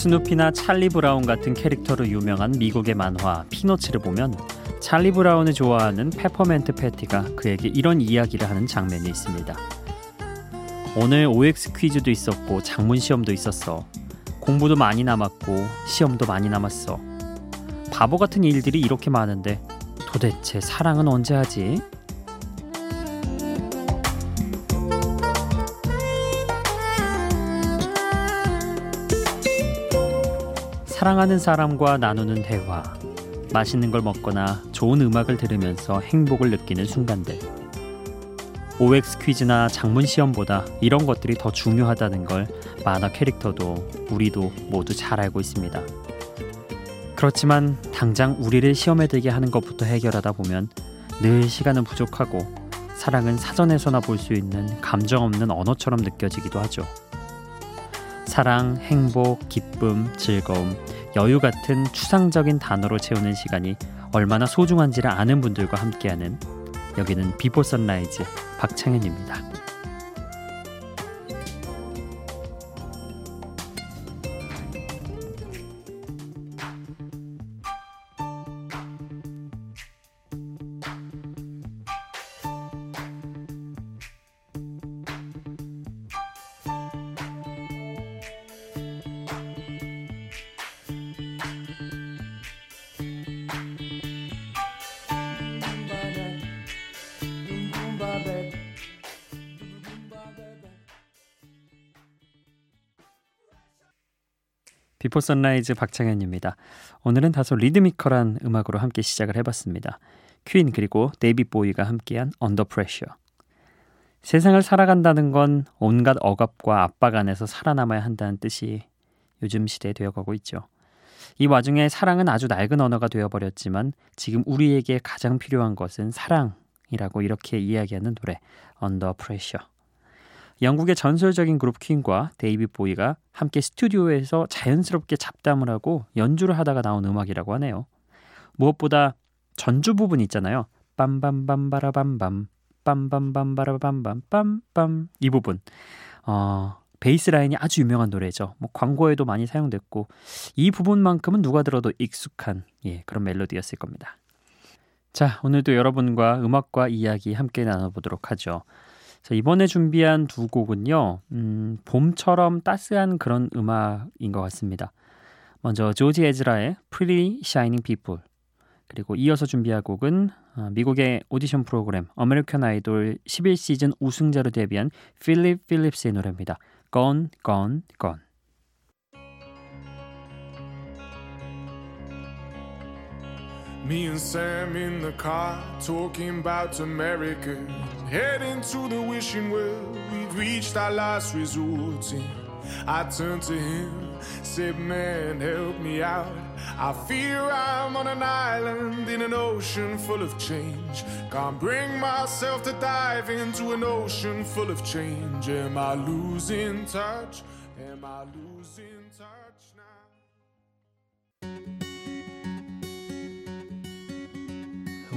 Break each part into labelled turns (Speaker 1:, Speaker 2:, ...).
Speaker 1: 스누피나 찰리 브라운 같은 캐릭터로 유명한 미국의 만화 피너츠를 보면 찰리 브라운을 좋아하는 페퍼민트 패티가 그에게 이런 이야기를 하는 장면이 있습니다. 오늘 OX 퀴즈도 있었고 작문 시험도 있었어. 공부도 많이 남았고 시험도 많이 남았어. 바보 같은 일들이 이렇게 많은데 도대체 사랑은 언제 하지? 사랑하는 사람과 나누는 대화, 맛있는 걸 먹거나 좋은 음악을 들으면서 행복을 느끼는 순간들. OX 퀴즈나 장문 시험보다 이런 것들이 더 중요하다는 걸 만화 캐릭터도 우리도 모두 잘 알고 있습니다. 그렇지만 당장 우리를 시험에 들게 하는 것부터 해결하다 보면 늘 시간은 부족하고 사랑은 사전에서나 볼 수 있는 감정 없는 언어처럼 느껴지기도 하죠. 사랑, 행복, 기쁨, 즐거움, 여유 같은 추상적인 단어로 채우는 시간이 얼마나 소중한지를 아는 분들과 함께하는 여기는 비포 선라이즈 박창현입니다. 비포 선라이즈 박창현입니다. 오늘은 다소 리드미컬한 음악으로 함께 시작을 해봤습니다. 퀸 그리고 데이비드 보위가 함께한 Under Pressure. 세상을 살아간다는 건 온갖 억압과 압박 안에서 살아남아야 한다는 뜻이 요즘 시대에 되어가고 있죠. 이 와중에 사랑은 아주 낡은 언어가 되어버렸지만 지금 우리에게 가장 필요한 것은 사랑이라고 이렇게 이야기하는 노래 Under Pressure. 영국의 전설적인 그룹 퀸과 데이비드 보위가 함께 스튜디오에서 자연스럽게 잡담을 하고 연주를 하다가 나온 음악이라고 하네요. 무엇보다 전주 부분 있잖아요. 빰빰빰바라밤밤 빰빰빰바라밤밤 빰빰 이 부분 어, 베이스 라인이 아주 유명한 노래죠. 뭐 광고에도 많이 사용됐고 이 부분만큼은 누가 들어도 익숙한 예, 그런 멜로디였을 겁니다. 자, 오늘도 여러분과 음악과 이야기 함께 나눠보도록 하죠. 자, 이번에 준비한 두 곡은요, 음, 봄처럼 따스한 그런 음악인 것 같습니다. 먼저 조지 에즈라의 Pretty Shining People 그리고 이어서 준비할 곡은 어, 미국의 오디션 프로그램 아메리칸 아이돌 11시즌 우승자로 데뷔한 필립 필립스의 노래입니다. Gone, Gone, Gone. Me and Sam in the car talking about America. Heading to the wishing well, we've reached our last resort. And I turned to him, said, Man, help me out. I fear I'm on an island in an ocean full of change. Can't bring myself to dive into an ocean full of change. Am I losing touch? Am I losing touch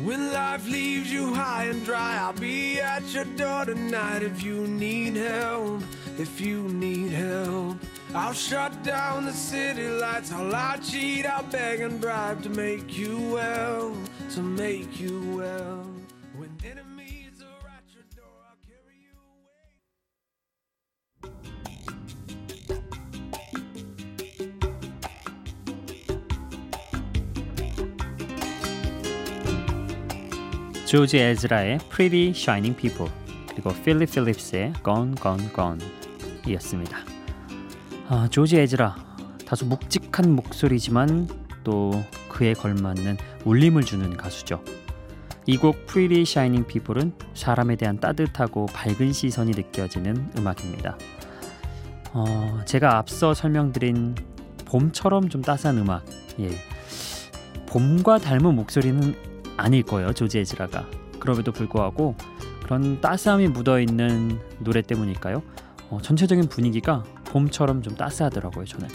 Speaker 1: When life leaves you high and dry, I'll be at your door tonight if you need help. If you need help, I'll shut down the city lights. I'll lie, cheat, I'll beg and bribe to make you well, to make you well. 조지 에즈라의 Pretty Shining People 그리고 필립 필립스의 Gone Gone Gone 이었습니다. 아, 조지 에즈라 다소 묵직한 목소리지만 또 그에 걸맞는 울림을 주는 가수죠. 이 곡 Pretty Shining People은 사람에 대한 따뜻하고 밝은 시선이 느껴지는 음악입니다. 어, 제가 앞서 설명드린 봄처럼 좀 따스한 음악, 예, 봄과 닮은 목소리는 아닐 거예요 조지 에즈라가. 그럼에도 불구하고 그런 따스함이 묻어 있는 노래 때문일까요? 어, 전체적인 분위기가 봄처럼 좀 따스하더라고요 저는.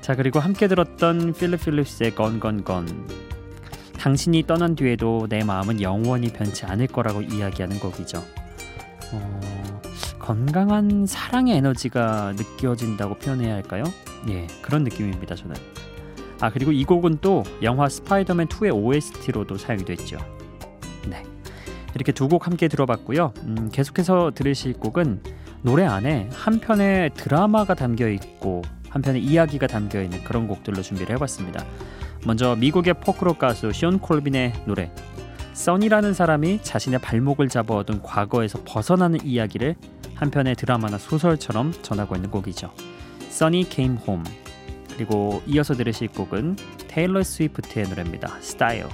Speaker 1: 자 그리고 함께 들었던 필립 필립스의 건건건 당신이 떠난 뒤에도 내 마음은 영원히 변치 않을 거라고 이야기하는 곡이죠. 어, 건강한 사랑의 에너지가 느껴진다고 표현해야 할까요? 예, 그런 느낌입니다. 저는. 아 그리고 이 곡은 또 영화 스파이더맨 2의 OST로도 사용이 됐죠. 네. 이렇게 두 곡 함께 들어봤고요. 음, 계속해서 들으실 곡은 노래 안에 한 편의 드라마가 담겨 있고 한 편의 이야기가 담겨 있는 그런 곡들로 준비를 해봤습니다. 먼저 미국의 포크록 가수 시온 콜빈의 노래 써니라는 사람이 자신의 발목을 잡아오던 과거에서 벗어나는 이야기를 한 편의 드라마나 소설처럼 전하고 있는 곡이죠. Sunny Came Home 그리고 이어서 들으실 곡은 테일러 스위프트의 노래입니다. Style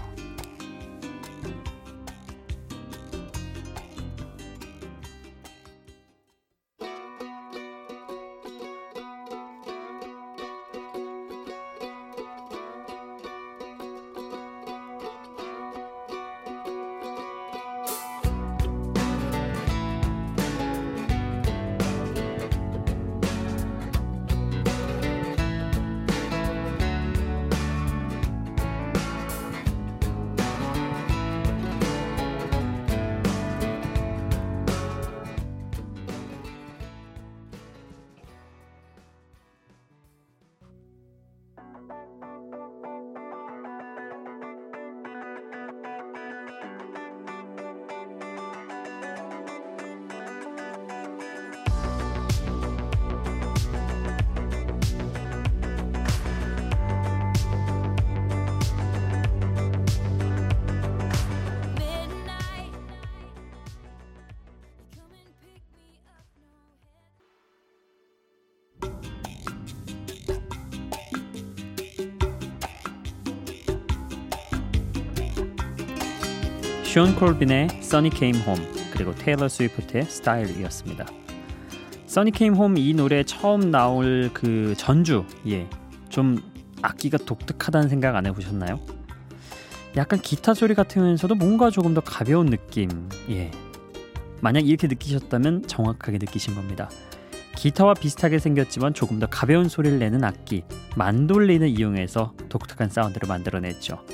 Speaker 1: 숀 콜빈의 Sunny Came Home 그리고 테일러 스위프트의 Style이었습니다. Sunny Came Home 이 노래 처음 나올 그 전주 예좀 악기가 독특하다는 생각 안 해보셨나요? 약간 기타 소리 같으면서도 뭔가 조금 더 가벼운 느낌 예 만약 이렇게 느끼셨다면 정확하게 느끼신 겁니다. 기타와 비슷하게 생겼지만 조금 더 가벼운 소리를 내는 악기 만돌린을 이용해서 독특한 사운드를 만들어냈죠.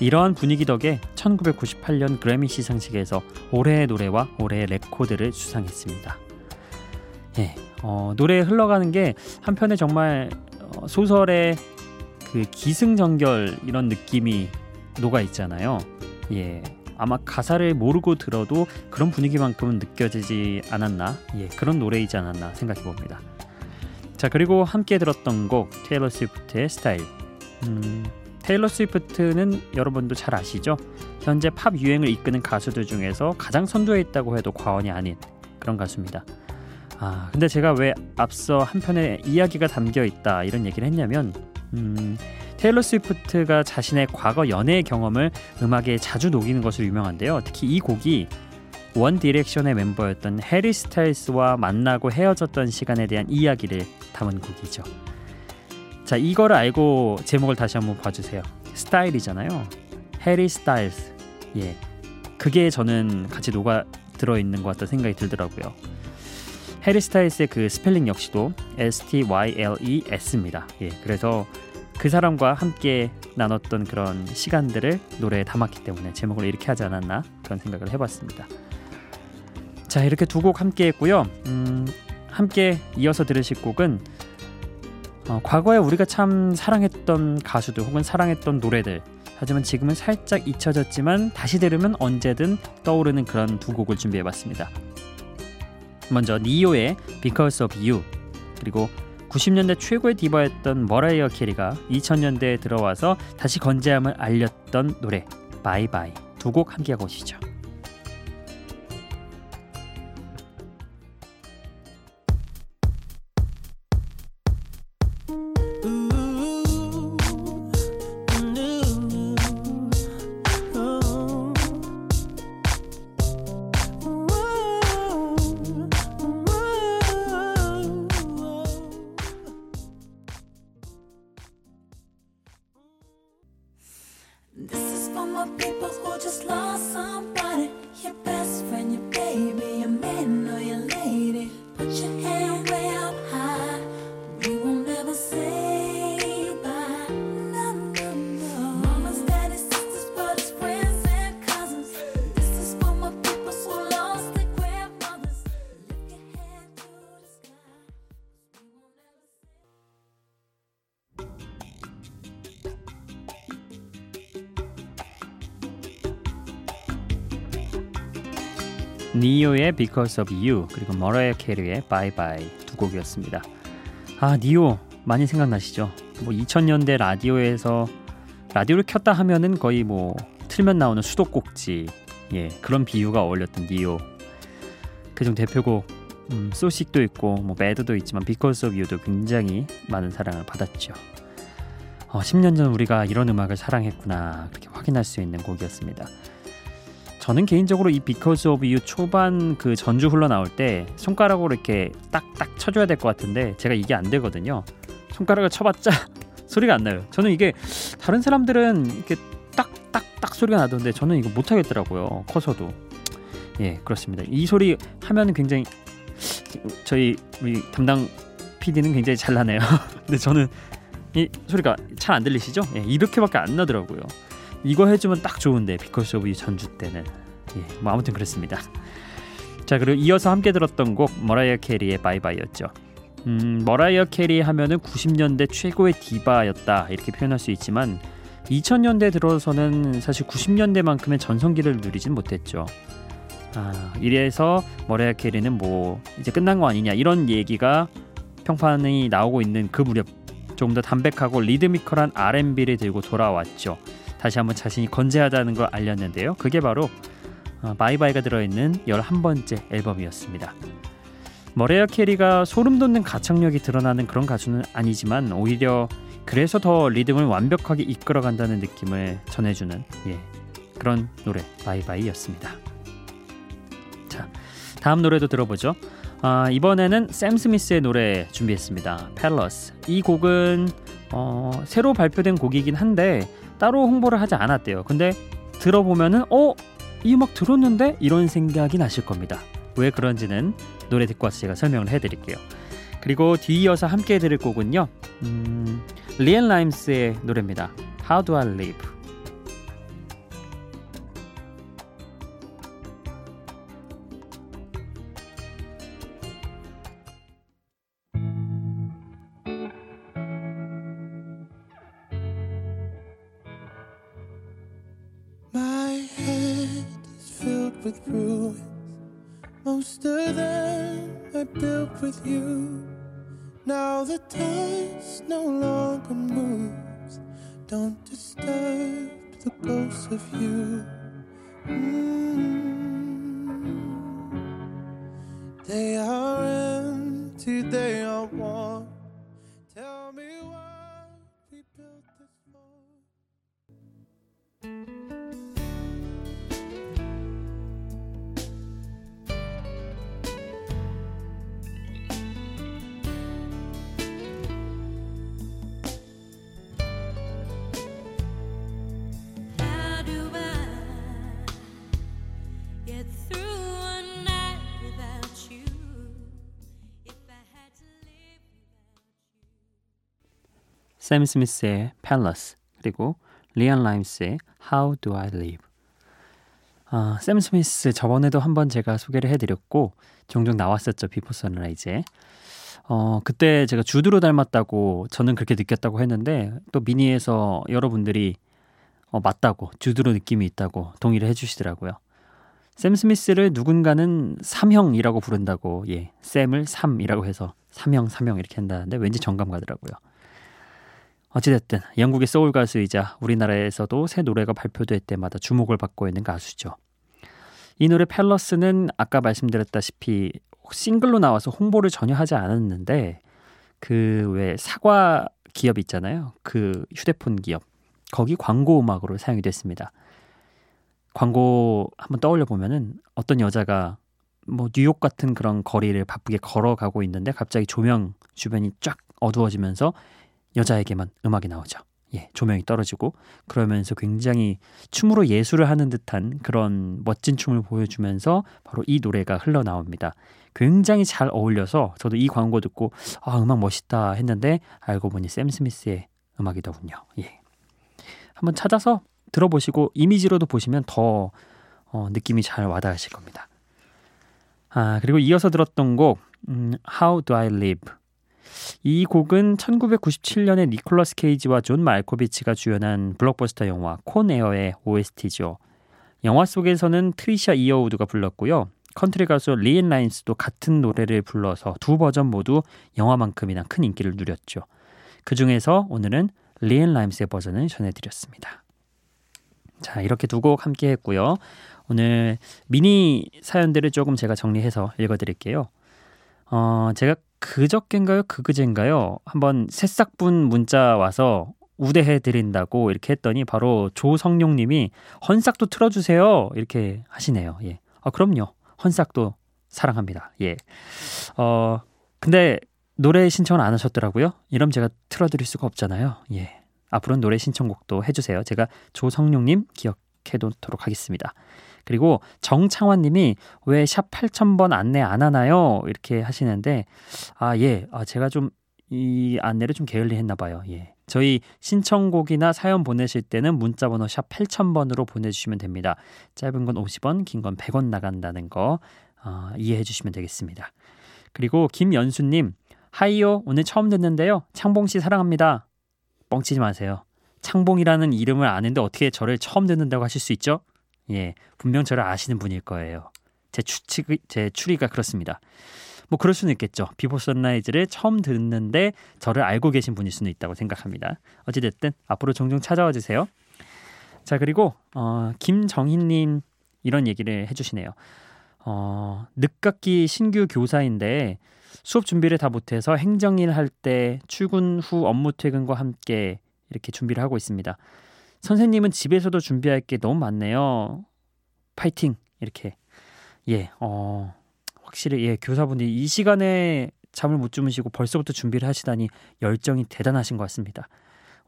Speaker 1: 이러한 분위기 덕에 1998년 그래미 시상식에서 올해의 노래와 올해의 레코드를 수상했습니다. 예, 어, 노래에 흘러가는 게 한편에 정말 어, 소설의 그 기승전결 이런 느낌이 녹아 있잖아요. 예, 아마 가사를 모르고 들어도 그런 분위기만큼은 느껴지지 않았나, 예, 그런 노래이지 않았나 생각해 봅니다. 자, 그리고 함께 들었던 곡 테일러 스위프트의 스타일. 음, 테일러 스위프트는 여러분도 잘 아시죠? 현재 팝 유행을 이끄는 가수들 중에서 가장 선두에 있다고 해도 과언이 아닌 그런 가수입니다. 아, 근데 제가 왜 앞서 한 편에 이야기가 담겨 있다 이런 얘기를 했냐면 음, 테일러 스위프트가 자신의 과거 연애 경험을 음악에 자주 녹이는 것으로 유명한데요. 특히 이 곡이 원 디렉션의 멤버였던 해리 스타일스와 만나고 헤어졌던 시간에 대한 이야기를 담은 곡이죠. 자, 이거를 알고 제목을 다시 한번 봐주세요. Style이잖아요. 해리 스타일스. 예. 그게 저는 같이 녹아 들어 있는 것 같다 생각이 들더라고요. 해리 스타일스의 그 스펠링 역시도 S T Y L E S입니다. 예. 그래서 그 사람과 함께 나눴던 그런 시간들을 노래에 담았기 때문에 제목을 이렇게 하지 않았나 그런 생각을 해봤습니다. 자 이렇게 두 곡 함께 했고요. 음, 함께 이어서 들으실 곡은 어, 과거에 우리가 참 사랑했던 가수들 혹은 사랑했던 노래들 하지만 지금은 살짝 잊혀졌지만 다시 들으면 언제든 떠오르는 그런 두 곡을 준비해봤습니다. 먼저 니오의 Because of You 그리고 90년대 최고의 디바였던 머라이어 캐리가 2000년대에 들어와서 다시 건재함을 알렸던 노래 바이바이 두 곡 함께 하고 오시죠. 니오의 Because of You 그리고 머라이어 캐리의 Bye Bye 두 곡이었습니다. 아 니오 많이 생각나시죠? 뭐 2000년대 라디오에서 라디오를 켰다 하면은 거의 뭐 틀면 나오는 수도꼭지 예 그런 비유가 어울렸던 니오 그중 대표곡 음, 소식도 있고 뭐 매드도 있지만 Because of You도 굉장히 많은 사랑을 받았죠. 어, 10년 전 우리가 이런 음악을 사랑했구나 그렇게 확인할 수 있는 곡이었습니다. 저는 개인적으로 이 Because of You 초반 그 전주 흘러나올 때 손가락으로 이렇게 딱딱 쳐줘야 될 것 같은데 제가 이게 안 되거든요. 손가락을 쳐봤자 소리가 안 나요. 저는 이게 다른 사람들은 이렇게 딱딱딱 소리가 나던데 저는 이거 못 하겠더라고요. 커서도. 예, 그렇습니다. 이 소리 하면 굉장히 저희 우리 담당 PD는 굉장히 잘 나네요. 근데 저는 이 소리가 잘 안 들리시죠? 예, 이렇게밖에 안 나더라고요. 이거 해주면 딱 좋은데 Because of 전주 때는 예, 뭐 아무튼 그렇습니다. 자 그리고 이어서 함께 들었던 곡 머라이어 캐리의 Bye Bye였죠. 음, 머라이어 캐리 하면은 90년대 최고의 디바였다 이렇게 표현할 수 있지만 2000년대 들어서는 사실 90년대만큼의 전성기를 누리진 못했죠. 아, 이래서 머라이어 캐리는 뭐 이제 끝난 거 아니냐 이런 얘기가 평판이 나오고 있는 그 무렵 조금 더 담백하고 리드미컬한 R&B를 들고 돌아왔죠. 다시 한번 자신이 건재하다는 걸 알렸는데요. 그게 바로 Bye Bye가 들어있는 11번째 앨범이었습니다. 머라이어 캐리가 소름 돋는 가창력이 드러나는 그런 가수는 아니지만 오히려 그래서 더 리듬을 완벽하게 이끌어간다는 느낌을 전해주는 예, 그런 노래 Bye Bye였습니다. 자, 다음 노래도 들어보죠. 아, 이번에는 샘 스미스의 노래 준비했습니다. Palace. 이 곡은 어, 새로 발표된 곡이긴 한데 따로 홍보를 하지 않았대요. 근데 들어보면은 어? 이 음악 들었는데? 이런 생각이 나실 겁니다. 왜 그런지는 노래 듣고 와서 제가 설명을 해드릴게요. 그리고 뒤이어서 함께 들을 곡은요. 음, 리앤 라임스의 노래입니다. How do I live? Most of them I built with you. Now the dust no longer moves. Don't disturb the ghosts of you. Mm. They are empty, they 샘 스미스의 Palace 그리고 리안 라임스의 How Do I Live 아, 샘 스미스 저번에도 한번 제가 소개를 해드렸고 종종 나왔었죠 비포 선라이즈에 어, 그때 제가 주드로 닮았다고 저는 그렇게 느꼈다고 했는데 또 미니에서 여러분들이 어, 맞다고 주드로 느낌이 있다고 동의를 해주시더라고요. 샘 스미스를 누군가는 삼형이라고 부른다고 예 샘을 삼이라고 해서 삼형 삼형 이렇게 한다는데 왠지 정감 가더라고요. 어찌됐든 영국의 소울 가수이자 우리나라에서도 새 노래가 발표될 때마다 주목을 받고 있는 가수죠. 이 노래 팰러스는 아까 말씀드렸다시피 싱글로 나와서 홍보를 전혀 하지 않았는데 그 왜 사과 기업 있잖아요. 그 휴대폰 기업 거기 광고 음악으로 사용이 됐습니다. 광고 한번 떠올려 보면은 어떤 여자가 뭐 뉴욕 같은 그런 거리를 바쁘게 걸어가고 있는데 갑자기 조명 주변이 쫙 어두워지면서 여자에게만 음악이 나오죠. 예, 조명이 떨어지고 그러면서 굉장히 춤으로 예술을 하는 듯한 그런 멋진 춤을 보여주면서 바로 이 노래가 흘러나옵니다. 굉장히 잘 어울려서 저도 이 광고 듣고 아 음악 멋있다 했는데 알고 보니 샘 스미스의 음악이더군요. 예. 한번 찾아서 들어보시고 이미지로도 보시면 더 어, 느낌이 잘 와닿으실 겁니다. 아 그리고 이어서 들었던 곡 음, How Do I Live 이 곡은 1997년에 니콜라스 케이지와 존 말코비치가 주연한 블록버스터 영화 Con Air의 OST죠. 영화 속에서는 트리샤 이어우드가 불렀고요. 컨트리 가수 리앤 라임스도 같은 노래를 불러서 두 버전 모두 영화만큼이나 큰 인기를 누렸죠. 그 중에서 오늘은 리앤 라임스의 버전을 전해드렸습니다. 자, 이렇게 두 곡 함께 했고요. 오늘 미니 사연들을 조금 제가 정리해서 읽어드릴게요. 어, 제가 그저께인가요? 그그젠가요? 한번 새싹분 문자 와서 우대해 드린다고 이렇게 했더니 바로 조성용 님이 헌싹도 틀어 주세요. 이렇게 하시네요. 예. 아, 그럼요. 헌싹도 사랑합니다. 예. 어, 근데 노래 신청을 안 하셨더라고요. 이럼 제가 틀어 드릴 수가 없잖아요. 예. 앞으로는 노래 신청곡도 해 주세요. 제가 조성용님 기억해 놓도록 하겠습니다. 그리고 정창환 님이 왜 샵 8000번 안내 안 하나요? 이렇게 하시는데, 아, 예. 아, 제가 좀 이 안내를 좀 게을리 했나 봐요. 예. 저희 신청곡이나 사연 보내실 때는 문자 번호 샵 8000번으로 보내 주시면 됩니다. 짧은 건 50원, 긴 건 100원 나간다는 거 어, 이해해 주시면 되겠습니다. 그리고 김연수 님, 하이요. 오늘 처음 듣는데요. 창봉 씨 사랑합니다. 뻥치지 마세요. 창봉이라는 이름을 아는데 어떻게 저를 처음 듣는다고 하실 수 있죠? 예, 분명 저를 아시는 분일 거예요. 제 추측, 제 추리가 그렇습니다. 뭐 그럴 수는 있겠죠. 비포 선라이즈를 처음 듣는데 저를 알고 계신 분일 수는 있다고 생각합니다. 어찌 됐든 앞으로 종종 찾아와 주세요. 자 그리고 어, 김정희 님 이런 얘기를 해 주시네요. 어, 늦깎이 신규 교사인데 수업 준비를 다 못해서 행정일 할 때 출근 후 업무 퇴근과 함께 이렇게 준비를 하고 있습니다. 선생님은 집에서도 준비할 게 너무 많네요. 파이팅 이렇게 예, 어, 확실히 예, 교사분들이 이 시간에 잠을 못 주무시고 벌써부터 준비를 하시다니 열정이 대단하신 것 같습니다.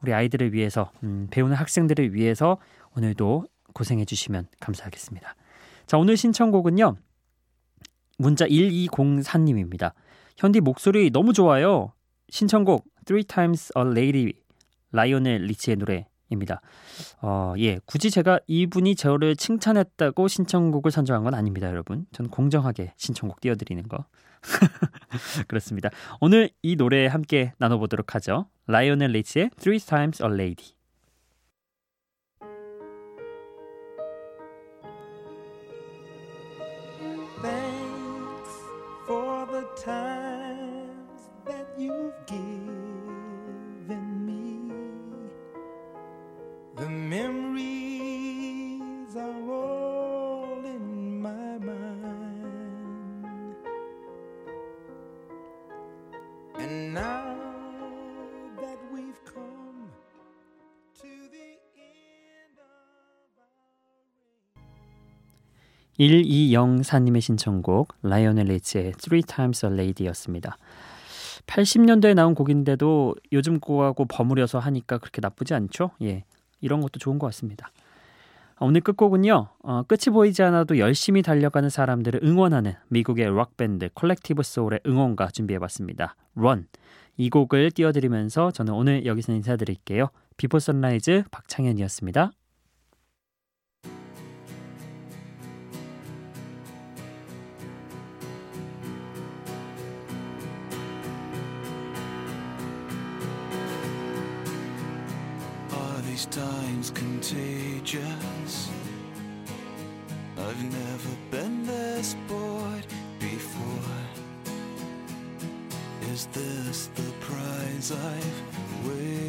Speaker 1: 우리 아이들을 위해서 음, 배우는 학생들을 위해서 오늘도 고생해 주시면 감사하겠습니다. 자, 오늘 신청곡은요. 문자 1204님입니다. 현디 목소리 너무 좋아요. 신청곡 Three Times a Lady 라이오넬 리치의 노래 입니다. 어, 예, 굳이 제가 이분이 저를 칭찬했다고 신청곡을 선정한 건 아닙니다, 여러분. 저는 공정하게 신청곡 띄워드리는 거. 그렇습니다. 오늘 이 노래 함께 나눠보도록 하죠. 라이오넬 리치의 Three Times a Lady. 1204님의 신청곡 라이오넬 리치의 Three Times a Lady였습니다. 80년대에 나온 곡인데도 요즘 곡하고 버무려서 하니까 그렇게 나쁘지 않죠? 예. 이런 것도 좋은 것 같습니다. 오늘 끝곡은요. 어, 끝이 보이지 않아도 열심히 달려가는 사람들을 응원하는 미국의 록밴드 콜렉티브 소울의 응원가 준비해봤습니다. Run. 이 곡을 띄워드리면서 저는 오늘 여기서 인사드릴게요. 비포 선라이즈 박창현이었습니다. These times contagious. I've never been this bored before. Is this the prize I've waited?